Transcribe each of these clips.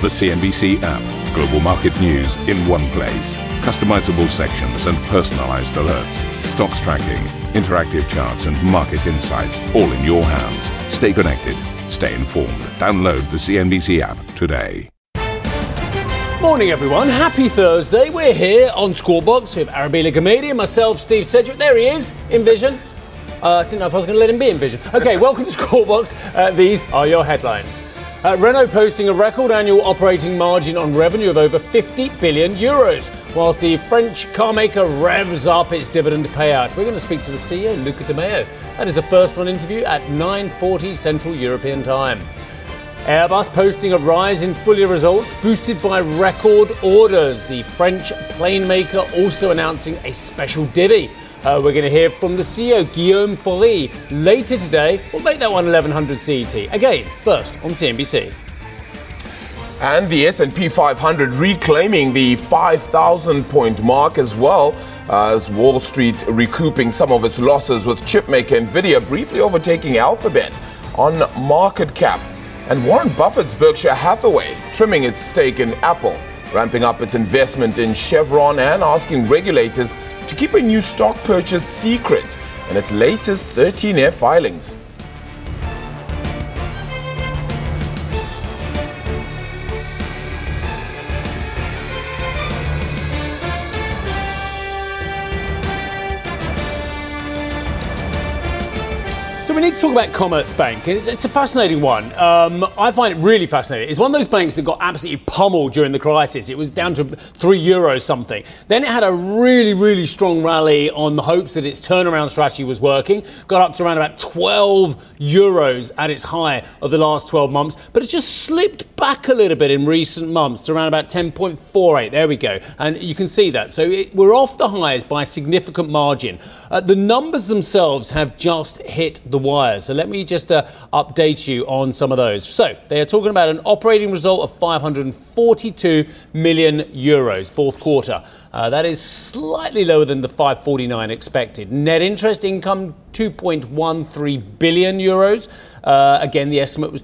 The CNBC app. Global market news in one place. Customizable sections and personalized alerts. Stocks tracking, interactive charts, and market insights all in your hands. Stay connected. Stay informed. Download the CNBC app today. Morning, everyone. Happy Thursday. We're here on Squawk Box with Arabella and myself, Steve Sedgwick. There he is, in vision. Uh, didn't know if I was going to let him be in vision. Okay, welcome to Squawk Box. Uh, these are your headlines. Uh, Renault posting a record annual operating margin on revenue of over 50 billion euros, whilst the French carmaker revs up its dividend payout. We're going to speak to the CEO, Luca De Meo. That is a first-on interview at 9:40 Central European Time. Airbus posting a rise in full year results boosted by record orders. The French plane maker also announcing a special divvy. Uh, we're going to hear from the CEO, Guillaume Faury, later today. We'll make that one 1100 CET. Again, first on CNBC. And the S&P 500 reclaiming the 5,000 point mark as well as Wall Street recouping some of its losses with chipmaker Nvidia briefly overtaking Alphabet on market cap. And Warren Buffett's Berkshire Hathaway trimming its stake in Apple, ramping up its investment in Chevron and asking regulators to keep a new stock purchase secret in its latest 13F filings. So we need to talk about Commerzbank. It's, it's a fascinating one. Um, I find it really fascinating. It's one of those banks that got absolutely pummeled during the crisis. It was down to three euros something. Then it had a really, really strong rally on the hopes that its turnaround strategy was working. Got up to around about 12 euros at its high of the last 12 months, but it's just slipped back a little bit in recent months to around about 10.48. There we go, and you can see that. So it, we're off the highs by a significant margin. Uh, the numbers themselves have just hit the wire. So let me just uh, update you on some of those. So they are talking about an operating result of 542 million euros, fourth quarter. Uh, that is slightly lower than the 549 expected. Net interest income 2.13 billion euros. Uh, again, the estimate was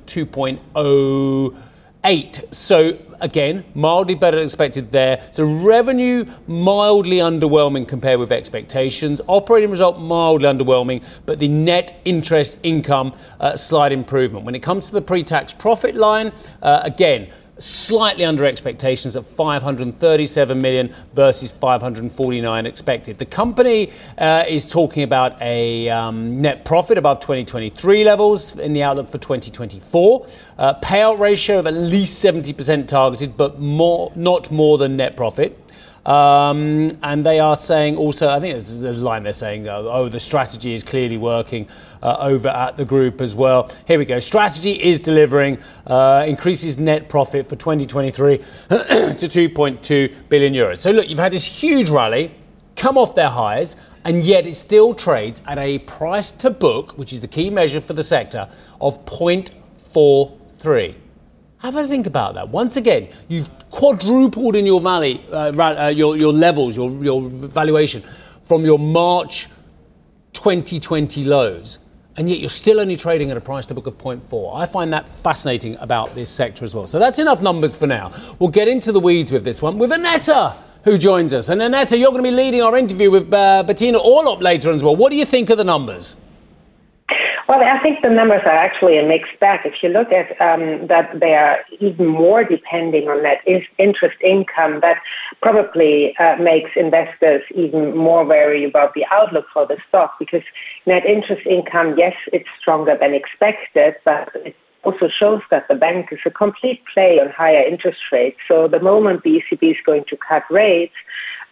2.08. So again, mildly better than expected there. So revenue mildly underwhelming compared with expectations. Operating result mildly underwhelming, but the net interest income uh, slight improvement. When it comes to the pre-tax profit line, uh, again slightly under expectations at 537 million versus 549 expected. The company uh, is talking about a um, net profit above 2023 levels in the outlook for 2024. Uh, payout ratio of at least 70% targeted, but more, not more than net profit. Um, and they are saying also, I think there's a line they're saying, oh, oh, the strategy is clearly working uh, over at the group as well. Here we go. Strategy is delivering, uh, increases net profit for 2023 to 2.2 billion euros. So look, you've had this huge rally, come off their highs, and yet it still trades at a price to book, which is the key measure for the sector, of 0.43. Have a think about that. Once again, you've quadrupled in your valley, uh, uh, your, your levels, your, your valuation from your March 2020 lows, and yet you're still only trading at a price to book of 0.4. I find that fascinating about this sector as well. So that's enough numbers for now. We'll get into the weeds with this one with Aneta, who joins us. And Aneta, you're going to be leading our interview with uh, Bettina Orlopp later as well. What do you think of the numbers? Well, I think the numbers are actually a mixed bag. If you look at um, that, they are even more depending on that interest income. That probably uh, makes investors even more wary about the outlook for the stock because net interest income, yes, it's stronger than expected, but it also shows that the bank is a complete play on higher interest rates. So the moment the ECB is going to cut rates,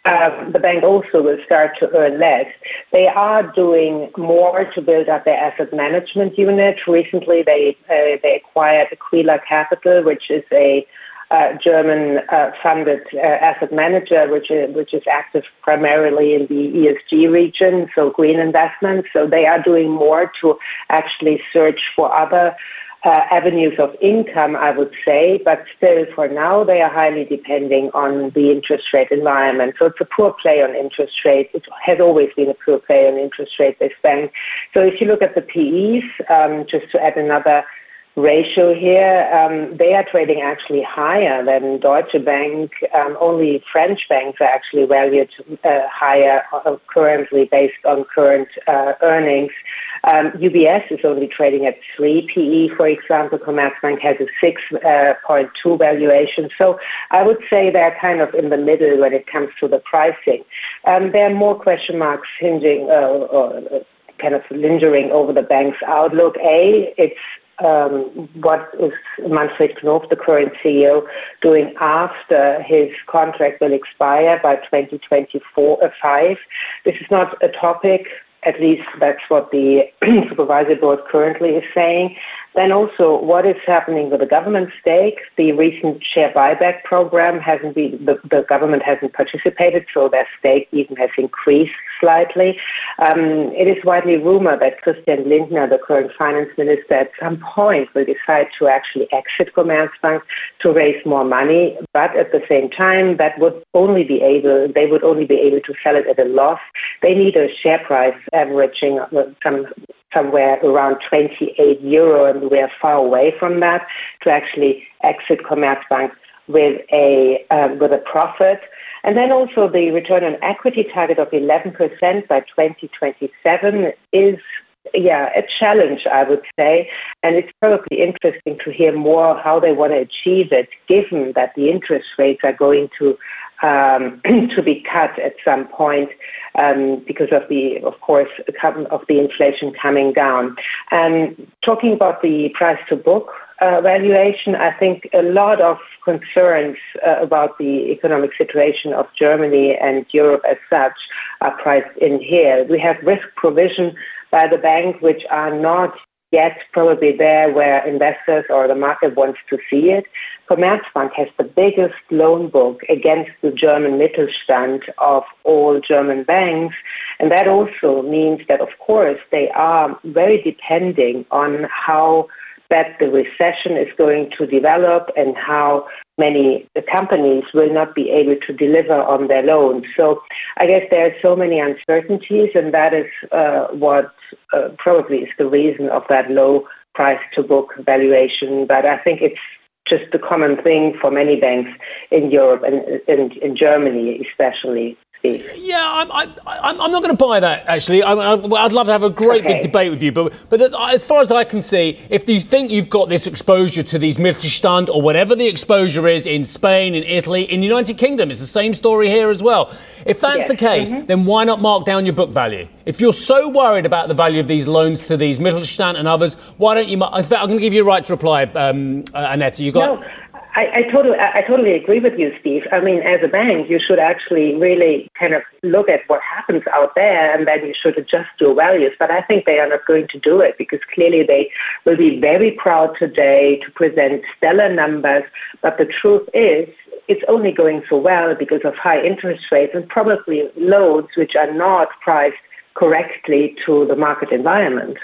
um, the bank also will start to earn less. They are doing more to build up their asset management unit. Recently, they uh, they acquired Aquila Capital, which is a uh, German uh, funded uh, asset manager, which is, which is active primarily in the ESG region, so green investments. So they are doing more to actually search for other uh, avenues of income, I would say, but still for now they are highly depending on the interest rate environment. So it's a poor play on interest rates. It has always been a poor play on interest rate, this bank. So if you look at the PEs, um, just to add another ratio here. Um, they are trading actually higher than Deutsche Bank. Um, only French banks are actually valued uh, higher uh, currently based on current uh, earnings. Um, UBS is only trading at 3 PE, for example. Commerzbank has a 6.2 uh, valuation. So I would say they're kind of in the middle when it comes to the pricing. Um, there are more question marks hinging uh, or uh, kind of lingering over the bank's outlook. A, it's um, what is Manfred Knof, the current CEO, doing after his contract will expire by 2024 uh. This is not a topic at least that's what the supervisory board currently is saying. Then also, what is happening with the government stake? The recent share buyback program hasn't been, the, the government hasn't participated, so their stake even has increased slightly. Um, it is widely rumored that Christian Lindner, the current finance minister, at some point will decide to actually exit Commerzbank to raise more money, but at the same time, that would only be able, they would only be able to sell it at a loss. They need a share price averaging some somewhere around 28 euro, and we're far away from that to actually exit Commerzbank with a uh, with a profit. And then also the return on equity target of 11% by 2027 is yeah, a challenge, I would say. And it's probably interesting to hear more how they want to achieve it, given that the interest rates are going to um, to be cut at some point um, because of the, of course, of the inflation coming down. And talking about the price to book uh, valuation, I think a lot of concerns uh, about the economic situation of Germany and Europe as such are priced in here. We have risk provision by the bank, which are not yet probably there where investors or the market wants to see it. Commerzbank has the biggest loan book against the German Mittelstand of all German banks. And that also means that, of course, they are very depending on how that the recession is going to develop and how many companies will not be able to deliver on their loans. So I guess there are so many uncertainties, and that is uh, what uh, probably is the reason of that low price to book valuation. But I think it's just a common thing for many banks in Europe and in Germany, especially. Yeah, I'm, I'm, I'm not going to buy that, actually. I, would love to have a great okay. big debate with you. But, but as far as I can see, if you think you've got this exposure to these Mittelstand or whatever the exposure is in Spain, in Italy, in the United Kingdom, it's the same story here as well. If that's yes. the case, mm-hmm. then why not mark down your book value? If you're so worried about the value of these loans to these Mittelstand and others, why don't you? In fact, I'm going to give you a right to reply, um, uh, Annette. You got. No. I, I, totally, I totally agree with you, Steve. I mean, as a bank, you should actually really kind of look at what happens out there, and then you should adjust your values. But I think they are not going to do it because clearly they will be very proud today to present stellar numbers. But the truth is, it's only going so well because of high interest rates and probably loans which are not priced correctly to the market environment.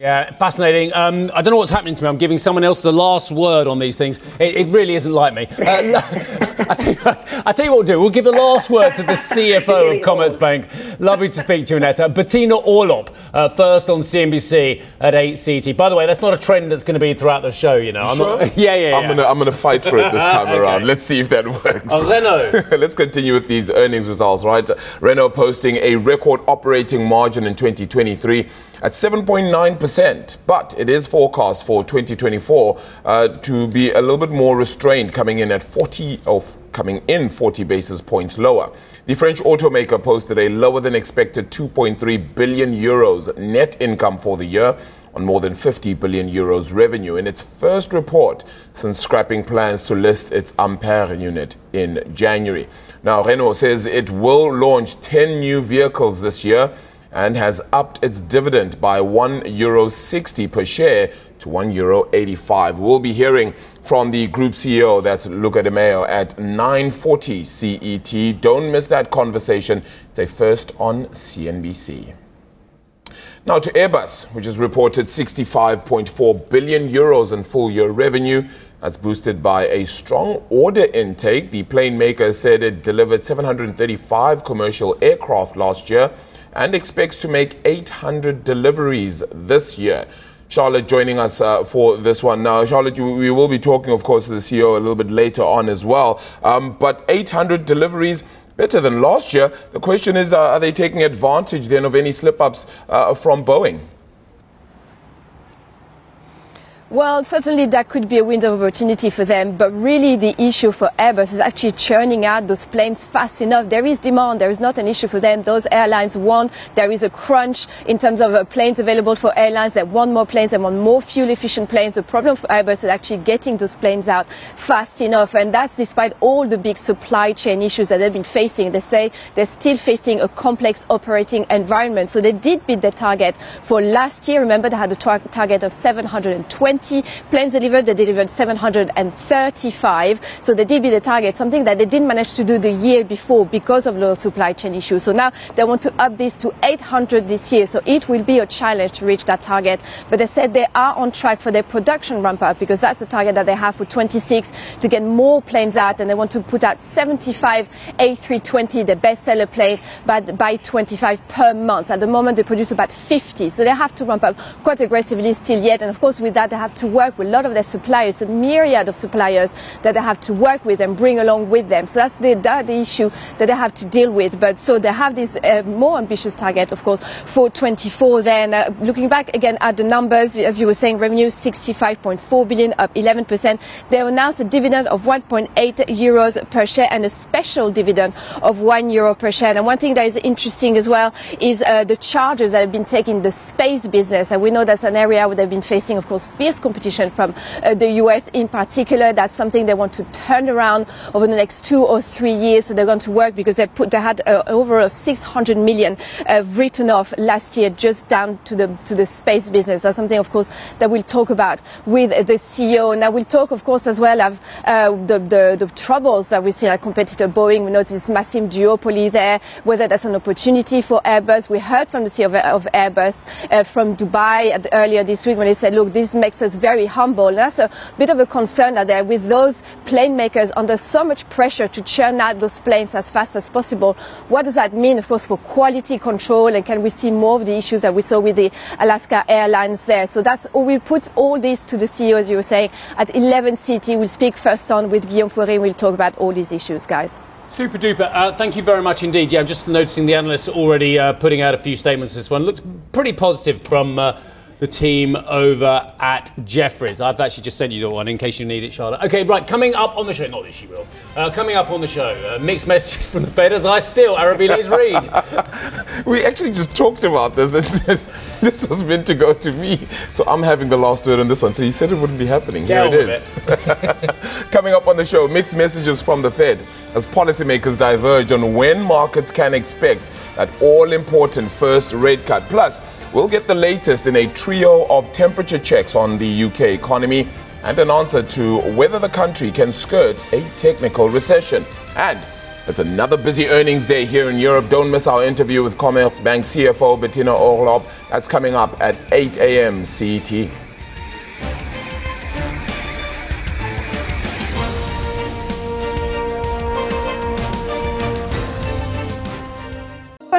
Yeah, fascinating. Um, I don't know what's happening to me. I'm giving someone else the last word on these things. It, it really isn't like me. Uh, I, tell you what, I tell you what we'll do. We'll give the last word to the CFO of Commerzbank. Lovely to speak to you, Annette. Bettina Orlopp, uh, first on CNBC at 8 CT. By the way, that's not a trend that's going to be throughout the show, you know. I'm sure? Not, yeah, yeah, yeah. I'm going to I'm gonna fight for it this time okay. around. Let's see if that works. Oh, Renault. Let's continue with these earnings results, right? Renault posting a record operating margin in 2023 at 7.9%, but it is forecast for 2024 uh, to be a little bit more restrained, coming in at 40 of coming in 40 basis points lower. The French automaker posted a lower than expected 2.3 billion euros net income for the year on more than 50 billion euros revenue in its first report since scrapping plans to list its Ampere unit in January. Now, Renault says it will launch 10 new vehicles this year and has upped its dividend by €1.60 Euro per share to €1.85 Euro We'll be hearing from the group CEO, that's Luca De Meo, at 9.40 CET. Don't miss that conversation. It's a first on CNBC. Now to Airbus, which has reported 65.4 billion euros in full year revenue. That's boosted by a strong order intake. The plane maker said it delivered 735 commercial aircraft last year and expects to make 800 deliveries this year. Charlotte joining us uh, for this one. Now, Charlotte, we will be talking, of course, to the CEO a little bit later on as well. Um, but 800 deliveries better than last year. The question is, uh, are they taking advantage then of any slip ups uh, from Boeing? Well, certainly that could be a window of opportunity for them, but really the issue for Airbus is actually churning out those planes fast enough. There is demand. There is not an issue for them. Those airlines want, there is a crunch in terms of uh, planes available for airlines that want more planes, and want more fuel efficient planes. The problem for Airbus is actually getting those planes out fast enough. And that's despite all the big supply chain issues that they've been facing. They say they're still facing a complex operating environment. So they did beat the target for last year. Remember, they had a tar- target of 720 planes delivered. They delivered 735. So they did beat the target, something that they didn't manage to do the year before because of the supply chain issues. So now they want to up this to 800 this year. So it will be a challenge to reach that target. But they said they are on track for their production ramp up because that's the target that they have for 26 to get more planes out. And they want to put out 75 A320, the bestseller plane, by, by 25 per month. At the moment, they produce about 50. So they have to ramp up quite aggressively still yet. And of course, with that, they have have to work with a lot of their suppliers, a myriad of suppliers that they have to work with and bring along with them. So that's the, that the issue that they have to deal with. But so they have this uh, more ambitious target, of course, for 24. Then uh, looking back again at the numbers, as you were saying, revenue 65.4 billion, up 11%. They announced a dividend of 1.8 euros per share and a special dividend of 1 euro per share. And one thing that is interesting as well is uh, the charges that have been taking the space business. And we know that's an area where they've been facing, of course, fierce competition from uh, the US in particular. That's something they want to turn around over the next two or three years. So they're going to work because they put they had uh, over 600 million uh, written off last year just down to the to the space business. That's something, of course, that we'll talk about with the CEO. Now we'll talk, of course, as well of uh, the, the, the troubles that we see at competitor Boeing. We notice massive duopoly there. Whether that's an opportunity for Airbus. We heard from the CEO of, of Airbus uh, from Dubai earlier this week when he said, "Look, this makes us was very humble. And that's a bit of a concern out there with those plane makers under so much pressure to churn out those planes as fast as possible. What does that mean, of course, for quality control? And can we see more of the issues that we saw with the Alaska Airlines there? So that's, we put all this to the CEO, as you were saying, at 11 CT. We'll speak first on with Guillaume Faury. We'll talk about all these issues, guys. Super duper. Uh, thank you very much indeed. Yeah, I'm just noticing the analysts already uh, putting out a few statements. This one looks pretty positive from. Uh, the team over at Jefferies. I've actually just sent you the one in case you need it, Charlotte. Okay, right, coming up on the show, not that she will, uh, coming up on the show, uh, mixed messages from the Fed as I still Arabiles read. we actually just talked about this. this was meant to go to me, so I'm having the last word on this one. So you said it wouldn't be happening. Here it is. It. coming up on the show, mixed messages from the Fed as policymakers diverge on when markets can expect that all important first rate cut. Plus, We'll get the latest in a trio of temperature checks on the UK economy and an answer to whether the country can skirt a technical recession. And it's another busy earnings day here in Europe. Don't miss our interview with Commerzbank CFO Bettina Orlopp. That's coming up at 8 a.m. CET.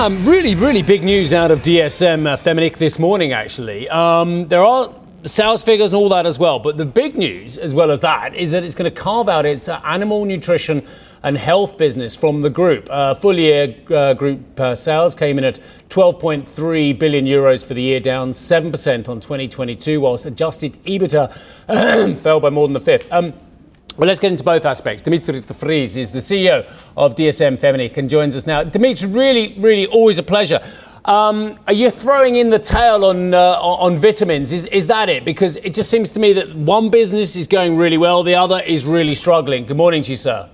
Um, really, really big news out of DSM uh, Firmenich this morning, actually. Um, there are sales figures and all that as well, but the big news, as well as that, is that it's going to carve out its uh, animal nutrition and health business from the group. Uh, full year uh, group uh, sales came in at 12.3 billion euros for the year, down 7% on 2022, whilst adjusted EBITDA fell by more than the fifth. Um, well, let's get into both aspects. Dimitri de is the CEO of DSM Firmenich and joins us now. Dimitri, really, really always a pleasure. Um, are you throwing in the tail on uh, on vitamins? Is is that it? Because it just seems to me that one business is going really well, the other is really struggling. Good morning to you, sir.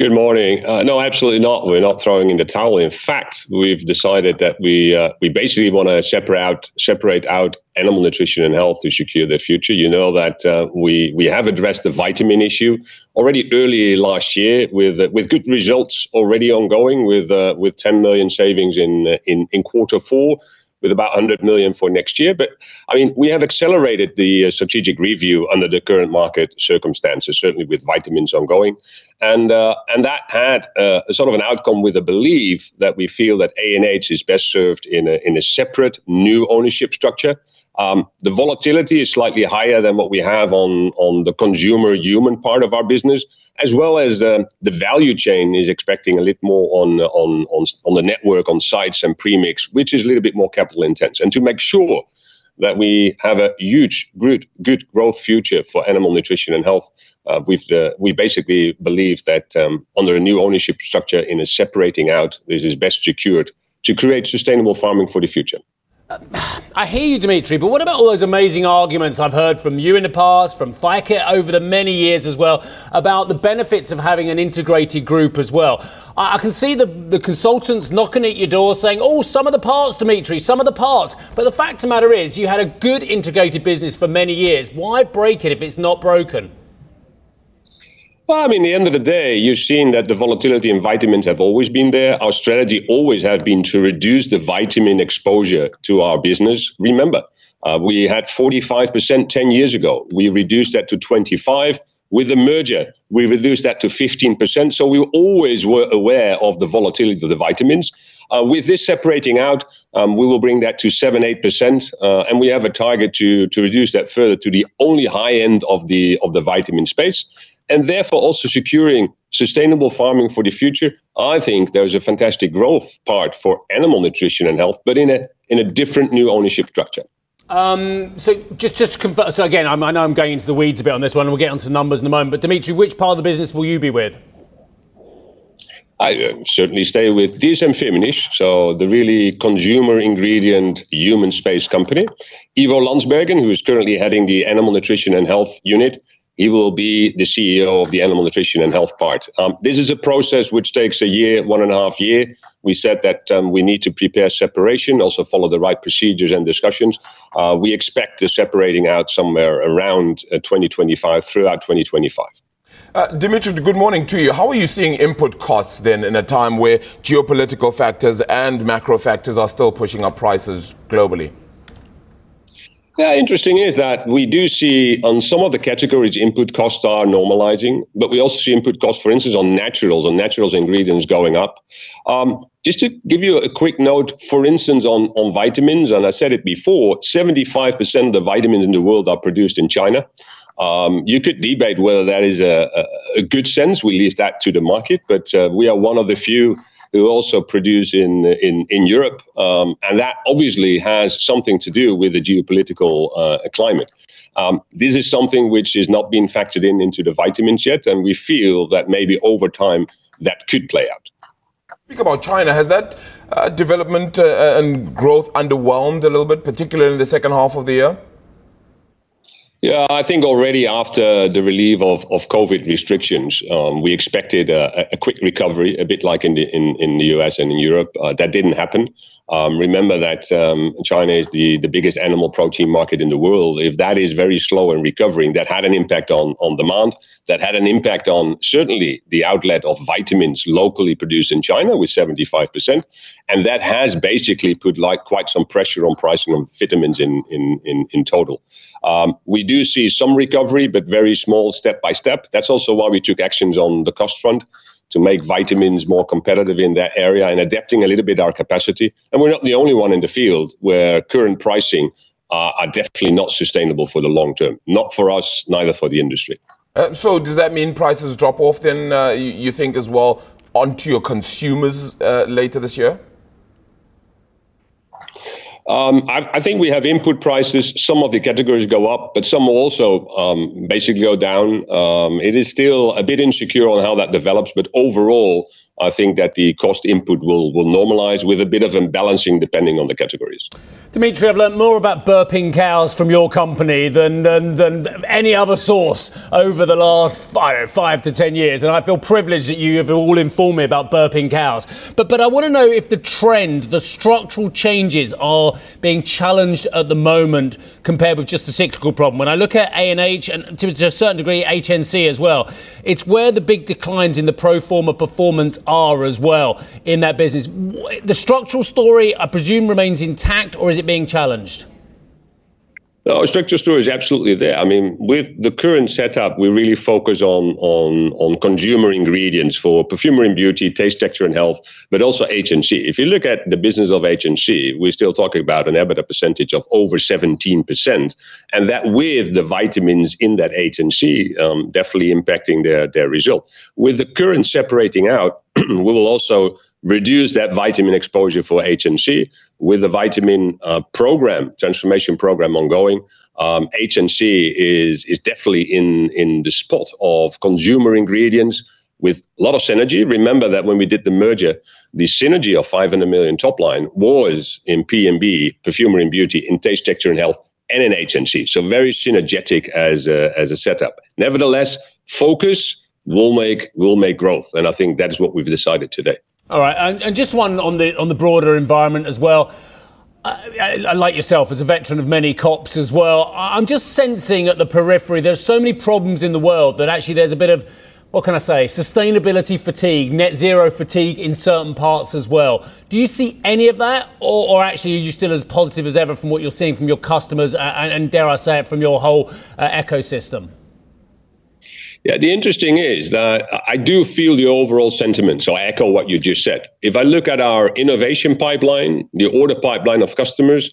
Good morning. Uh, no, absolutely not. We're not throwing in the towel. In fact, we've decided that we uh, we basically want to separate out separate out animal nutrition and health to secure their future. You know that uh, we we have addressed the vitamin issue already early last year with uh, with good results already ongoing with uh, with 10 million savings in uh, in in quarter four with about 100 million for next year. But I mean, we have accelerated the uh, strategic review under the current market circumstances, certainly with vitamins ongoing, and uh, and that had uh, a sort of an outcome with a belief that we feel that ANH is best served in a in a separate new ownership structure. Um, the volatility is slightly higher than what we have on on the consumer human part of our business as well as uh, the value chain is expecting a little more on, on, on, on the network, on sites and premix, which is a little bit more capital intense. And to make sure that we have a huge, good, good growth future for animal nutrition and health, uh, we've uh, we basically believe that um, under a new ownership structure, in a separating out, this is best secured to create sustainable farming for the future. I hear you, Dimitri, but what about all those amazing arguments I've heard from you in the past, from Feike over the many years as well, about the benefits of having an integrated group as well? I, I can see the, the consultants knocking at your door saying, oh, some of the parts, Dimitri, some of the parts. But the fact of the matter is, you had a good integrated business for many years. Why break it if it's not broken? Well, I mean, the end of the day, you've seen that the volatility in vitamins have always been there. Our strategy always has been to reduce the vitamin exposure to our business. Remember, uh, we had 45% 10 years ago. We reduced that to 25. With the merger, we reduced that to 15%. So we always were aware of the volatility of the vitamins. Uh, with this separating out, um, we will bring that to 7 8%. Uh, and we have a target to, to reduce that further to the only high end of the, of the vitamin space and therefore also securing sustainable farming for the future. I think there's a fantastic growth part for animal nutrition and health, but in a in a different new ownership structure. Um, so just just to confirm, so again, I'm, i know I'm going into the weeds a bit on this one, and we'll get onto the numbers in a moment. But Dimitri, which part of the business will you be with? I uh, certainly stay with DSM Firmenich, so the really consumer ingredient human space company. Ivo Lansbergen, who is currently heading the animal nutrition and health unit, he will be the CEO of the animal nutrition and health part. Um, this is a process which takes a year, one and a half year. We said that um, we need to prepare separation, also follow the right procedures and discussions. Uh, we expect the separating out somewhere around uh, 2025, throughout 2025. Uh, Dimitri, good morning to you. How are you seeing input costs then in a time where geopolitical factors and macro factors are still pushing up prices globally? Yeah, interesting is that we do see on some of the categories input costs are normalizing, but we also see input costs, for instance, on naturals, on naturals ingredients going up. Um, just to give you a quick note, for instance, on, on vitamins, and I said it before, 75% of the vitamins in the world are produced in China. Um, you could debate whether that is a, a, a, good sense. We leave that to the market, but uh, we are one of the few who also produce in in in Europe, um, and that obviously has something to do with the geopolitical uh, climate. Um, this is something which is not being factored in into the vitamins yet, and we feel that maybe over time that could play out. Speak about China. Has that uh, development uh, and growth underwhelmed a little bit, particularly in the second half of the year? Yeah, I think already after the relief of, of COVID restrictions, um, we expected a, a, quick recovery, a bit like in the in, in the US and in Europe. Uh, that didn't happen. Um, remember that um, China is the, the biggest animal protein market in the world. If that is very slow in recovering, that had an impact on, on demand. That had an impact on certainly the outlet of vitamins locally produced in China with 75%. And that has basically put like quite some pressure on pricing of vitamins in, in, in, in total. Um, we do see some recovery, but very small step by step. That's also why we took actions on the cost front to make vitamins more competitive in that area and adapting a little bit our capacity. And we're not the only one in the field where current pricing uh, are definitely not sustainable for the long term. Not for us, neither for the industry. Uh, so does that mean prices drop off then, uh, you, you, think, as well, onto your consumers uh, later this year? Um, I, I, think we have input prices. Some of the categories go up, but some also um, basically go down. Um, it is still a bit insecure on how that develops, but overall, I think that the cost input will, will normalize with a bit of imbalancing depending on the categories. Dimitri, I've learned more about burping cows from your company than, than, than any other source over the last five, five to ten years, and I feel privileged that you have all informed me about burping cows. But, but I want to know if the trend, the structural changes are being challenged at the moment compared with just a cyclical problem. When I look at A&H and to, to a certain degree HNC as well, it's where the big declines in the pro forma performance are as well in that business. The structural story, I presume, remains intact, or is it being challenged? No, structural story is absolutely there. I mean, with the current setup, we really focus on on on consumer ingredients for perfumery and beauty, taste, texture, and health, but also HNC. If you look at the business of HNC, we're still talking about an EBITDA percentage of over 17%, and that with the vitamins in that HNC um, definitely impacting their their result. With the current separating out, we will also reduce that vitamin exposure for HNC with the vitamin uh, program, transformation program ongoing. Um, HNC is is definitely in in the spot of consumer ingredients with a lot of synergy. Remember that when we did the merger, the synergy of 500 million top line was in P&B, perfumery and beauty, in taste, texture and health, and in HNC. So very synergetic as a, as a setup. Nevertheless, focus will make will make growth, and I think that is what we've decided today. All right, and, and just one on the on the broader environment as well. I, I, like yourself, as a veteran of many COPs as well, I'm just sensing at the periphery there's so many problems in the world that actually there's a bit of what can I say, sustainability fatigue, net zero fatigue in certain parts as well. Do you see any of that, or, or actually are you still as positive as ever from what you're seeing from your customers and, and dare I say it, from your whole uh, ecosystem? Yeah, the interesting is that I do feel the overall sentiment. So I echo what you just said. If I look at our innovation pipeline, the order pipeline of customers,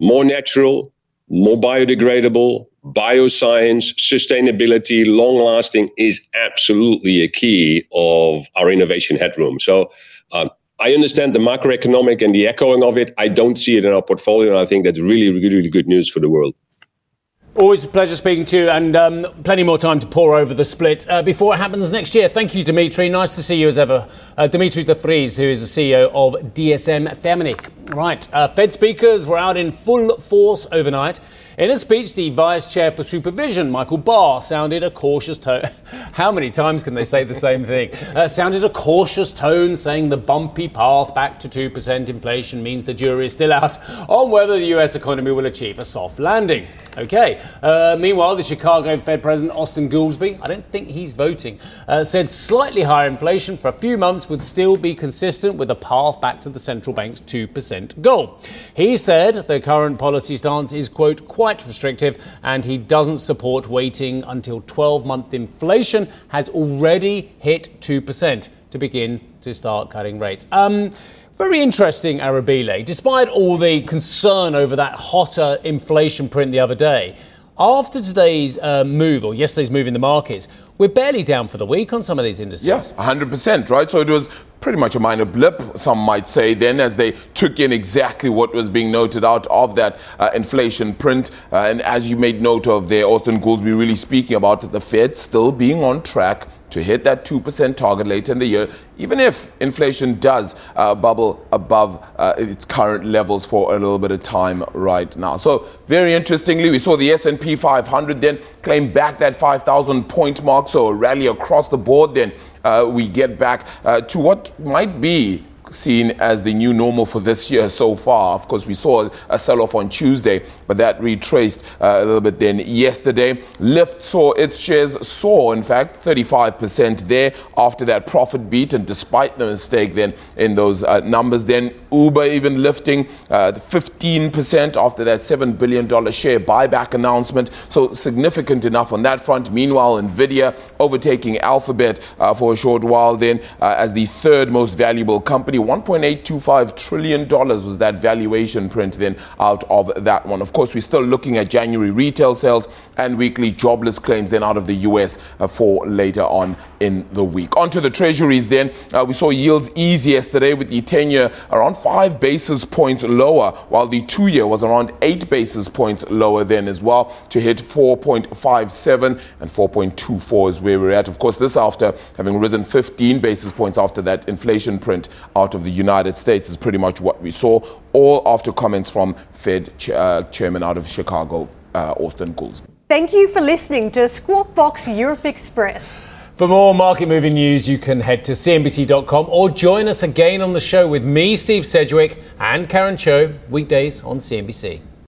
more natural, more biodegradable, bioscience, sustainability, long lasting is absolutely a key of our innovation headroom. So um, I understand the macroeconomic and the echoing of it. I don't see it in our portfolio, and I think that's really, really, really good news for the world. Always a pleasure speaking to you, and um, plenty more time to pour over the split uh, before it happens next year. Thank you, Dimitri. Nice to see you as ever. Uh, Dimitri de Vries, who is the CEO of DSM Firmenich. Right, uh, Fed speakers were out in full force overnight. In a speech, the Vice Chair for Supervision, Michael Barr, sounded a cautious tone. How many times can they say the same thing? Uh, sounded a cautious tone, saying the bumpy path back to 2% inflation means the jury is still out on whether the US economy will achieve a soft landing. Okay. Uh, meanwhile, the Chicago Fed President Austan Goolsbee, I don't think he's voting, uh, said slightly higher inflation for a few months would still be consistent with a path back to the central bank's 2% goal. He said the current policy stance is, quote, quite restrictive, and he doesn't support waiting until 12 month inflation has already hit 2% to begin to start cutting rates. Um, very interesting, Arabile. Despite all the concern over that hotter inflation print the other day, after today's uh, move, or yesterday's move in the markets, we're barely down for the week on some of these indices. Yes, 100%, right? So it was pretty much a minor blip, some might say, then, as they took in exactly what was being noted out of that uh, inflation print. Uh, and as you made note of there, Austan Goolsbee really speaking about the Fed still being on track to hit that 2% target later in the year, even if inflation does uh, bubble above uh, its current levels for a little bit of time right now. So very interestingly, we saw the S&P 500 then claim back that 5,000 point mark, so a rally across the board then. Uh, we get back uh, to what might be seen as the new normal for this year so far. Of course, we saw a sell off on Tuesday, but that retraced uh, a little bit then yesterday. Lyft saw its shares soar, in fact, 35% there after that profit beat, and despite the mistake then in those uh, numbers, then Uber even lifting uh, 15% after that $7 billion share buyback announcement. So significant enough on that front. Meanwhile, Nvidia overtaking Alphabet uh, for a short while then uh, as the third most valuable company 1.825 trillion dollars was that valuation print then out of that one. Of course, we're still looking at January retail sales and weekly jobless claims then out of the US uh, for later on in the week. On to the treasuries then. Uh, we saw yields ease yesterday with the 10 year around 5 basis points lower, while the 2 year was around 8 basis points lower then as well to hit 4.57 and 4.24 is where we're at. Of course, this after having risen 15 basis points after that inflation print out of the United States is pretty much what we saw, all after comments from Fed uh, chairman out of Chicago, uh, Austan Goolsbee. Thank you for listening to Squawk Box Europe Express. For more market moving news, you can head to CNBC.com or join us again on the show with me, Steve Sedgwick, and Karen Tso, weekdays on CNBC.